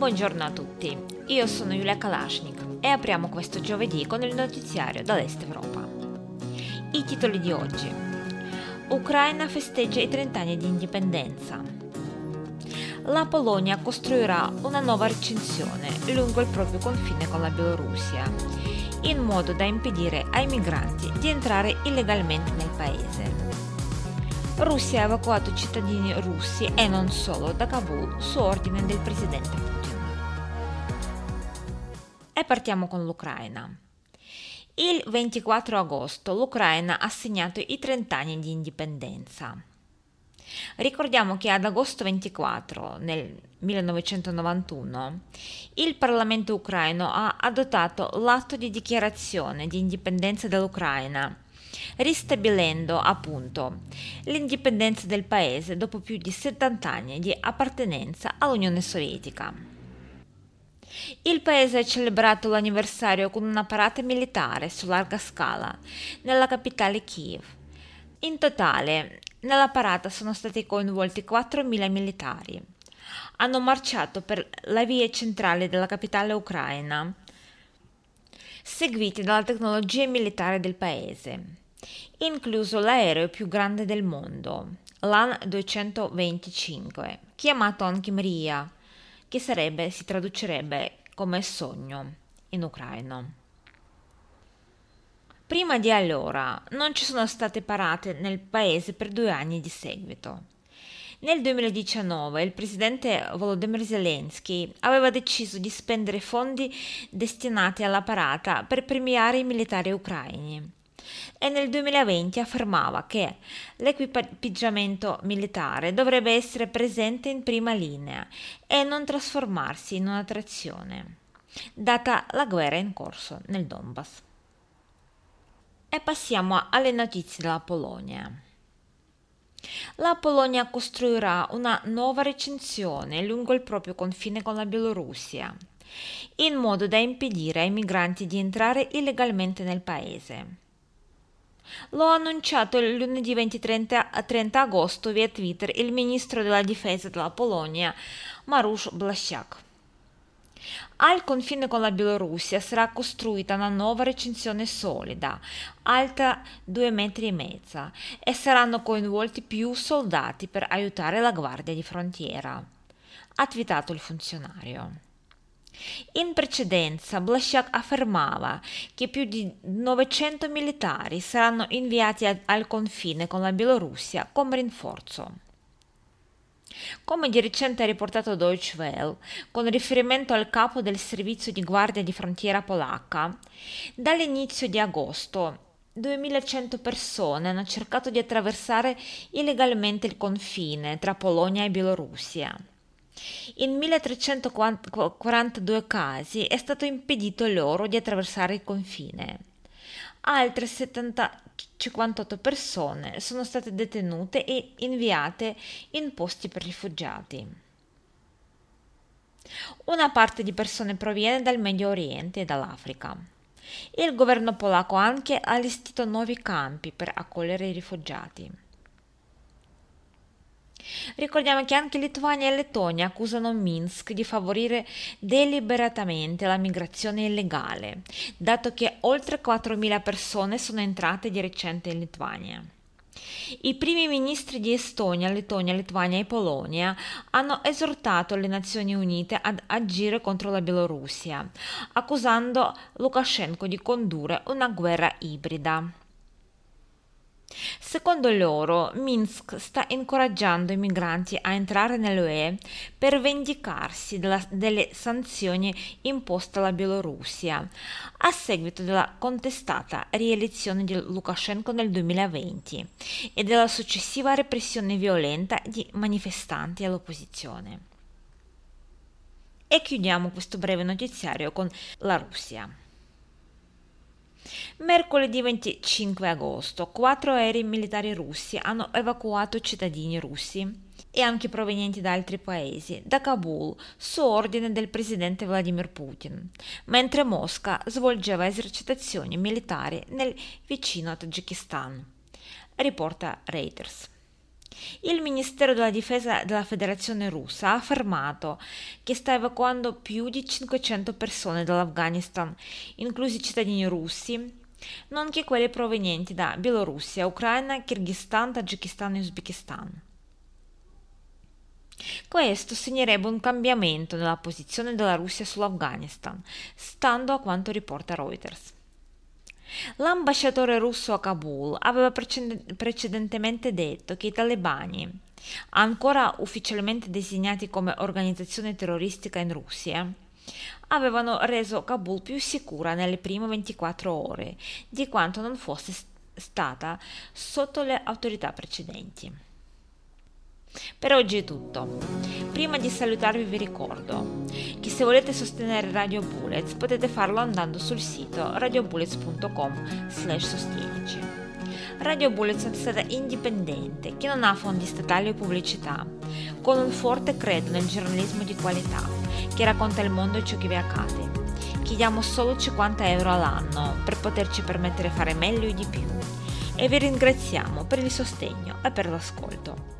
Buongiorno a tutti, io sono Yulia Kalashnik e apriamo questo giovedì con il notiziario dall'Est Europa. I titoli di oggi. Ucraina festeggia i 30 anni di indipendenza. La Polonia costruirà una nuova recinzione lungo il proprio confine con la Bielorussia, in modo da impedire ai migranti di entrare illegalmente nel paese. Russia ha evacuato cittadini russi e non solo da Kabul su ordine del presidente Putin. E partiamo con l'Ucraina. Il 24 agosto l'Ucraina ha segnato i 30 anni di indipendenza. Ricordiamo che ad agosto 24 nel 1991 il Parlamento ucraino ha adottato l'atto di dichiarazione di indipendenza dell'Ucraina, ristabilendo appunto l'indipendenza del paese dopo più di 70 anni di appartenenza all'Unione Sovietica. Il paese ha celebrato l'anniversario con una parata militare su larga scala nella capitale Kiev. In totale, nella parata sono stati coinvolti 4.000 militari. Hanno marciato per la via centrale della capitale ucraina, seguiti dalla tecnologia militare del paese, incluso l'aereo più grande del mondo, l'AN 225, chiamato anche Mria, che sarebbe, si traducerebbe come sogno in ucraino. Prima di allora non ci sono state parate nel paese per due anni di seguito. Nel 2019 il presidente Volodymyr Zelensky aveva deciso di spendere fondi destinati alla parata per premiare i militari ucraini e nel 2020 affermava che l'equipaggiamento militare dovrebbe essere presente in prima linea e non trasformarsi in un'attrazione, data la guerra in corso nel Donbass. E passiamo alle notizie della Polonia. La Polonia costruirà una nuova recinzione lungo il proprio confine con la Bielorussia, in modo da impedire ai migranti di entrare illegalmente nel paese. Lo ha annunciato il lunedì 20-30 agosto via Twitter il ministro della difesa della Polonia, Marusz Blaszczak. Al confine con la Bielorussia sarà costruita una nuova recinzione solida, alta due metri e mezza, e saranno coinvolti più soldati per aiutare la guardia di frontiera, ha twittato il funzionario. In precedenza Blaszczak affermava che più di 900 militari saranno inviati al confine con la Bielorussia come rinforzo. Come di recente ha riportato Deutsche Welle, con riferimento al capo del servizio di guardia di frontiera polacca, dall'inizio di agosto 2100 persone hanno cercato di attraversare illegalmente il confine tra Polonia e Bielorussia. In 1342 casi è stato impedito loro di attraversare il confine. Altre 70, 58 persone sono state detenute e inviate in posti per rifugiati. Una parte di persone proviene dal Medio Oriente e dall'Africa. Il governo polacco ha anche allestito nuovi campi per accogliere i rifugiati. Ricordiamo che anche Lituania e Lettonia accusano Minsk di favorire deliberatamente la migrazione illegale, dato che oltre 4.000 persone sono entrate di recente in Lituania. I primi ministri di Estonia, Lettonia, Lituania e Polonia hanno esortato le Nazioni Unite ad agire contro la Bielorussia, accusando Lukashenko di condurre una guerra ibrida. Secondo loro, Minsk sta incoraggiando i migranti a entrare nell'UE per vendicarsi della, delle sanzioni imposte alla Bielorussia a seguito della contestata rielezione di Lukashenko nel 2020 e della successiva repressione violenta di manifestanti all'opposizione. E chiudiamo questo breve notiziario con la Russia. Mercoledì 25 agosto, quattro aerei militari russi hanno evacuato cittadini russi e anche provenienti da altri paesi da Kabul su ordine del presidente Vladimir Putin, mentre Mosca svolgeva esercitazioni militari nel vicino Tagikistan, riporta Reuters. Il Ministero della Difesa della Federazione russa ha affermato che sta evacuando più di 500 persone dall'Afghanistan, inclusi cittadini russi, nonché quelli provenienti da Bielorussia, Ucraina, Kirghizistan, Tagikistan e Uzbekistan. Questo segnerebbe un cambiamento nella posizione della Russia sull'Afghanistan, stando a quanto riporta Reuters. L'ambasciatore russo a Kabul aveva precedentemente detto che i talebani, ancora ufficialmente designati come organizzazione terroristica in Russia, avevano reso Kabul più sicura nelle prime 24 ore di quanto non fosse stata sotto le autorità precedenti. Per oggi è tutto. Prima di salutarvi vi ricordo che se volete sostenere Radio Bullets potete farlo andando sul sito radiobullets.com slash sostienici. Radio Bullets è una stata indipendente che non ha fondi statali o pubblicità, con un forte credo nel giornalismo di qualità che racconta il mondo e ciò che vi accade. Chiediamo solo 50 euro all'anno per poterci permettere di fare meglio e di più e vi ringraziamo per il sostegno e per l'ascolto.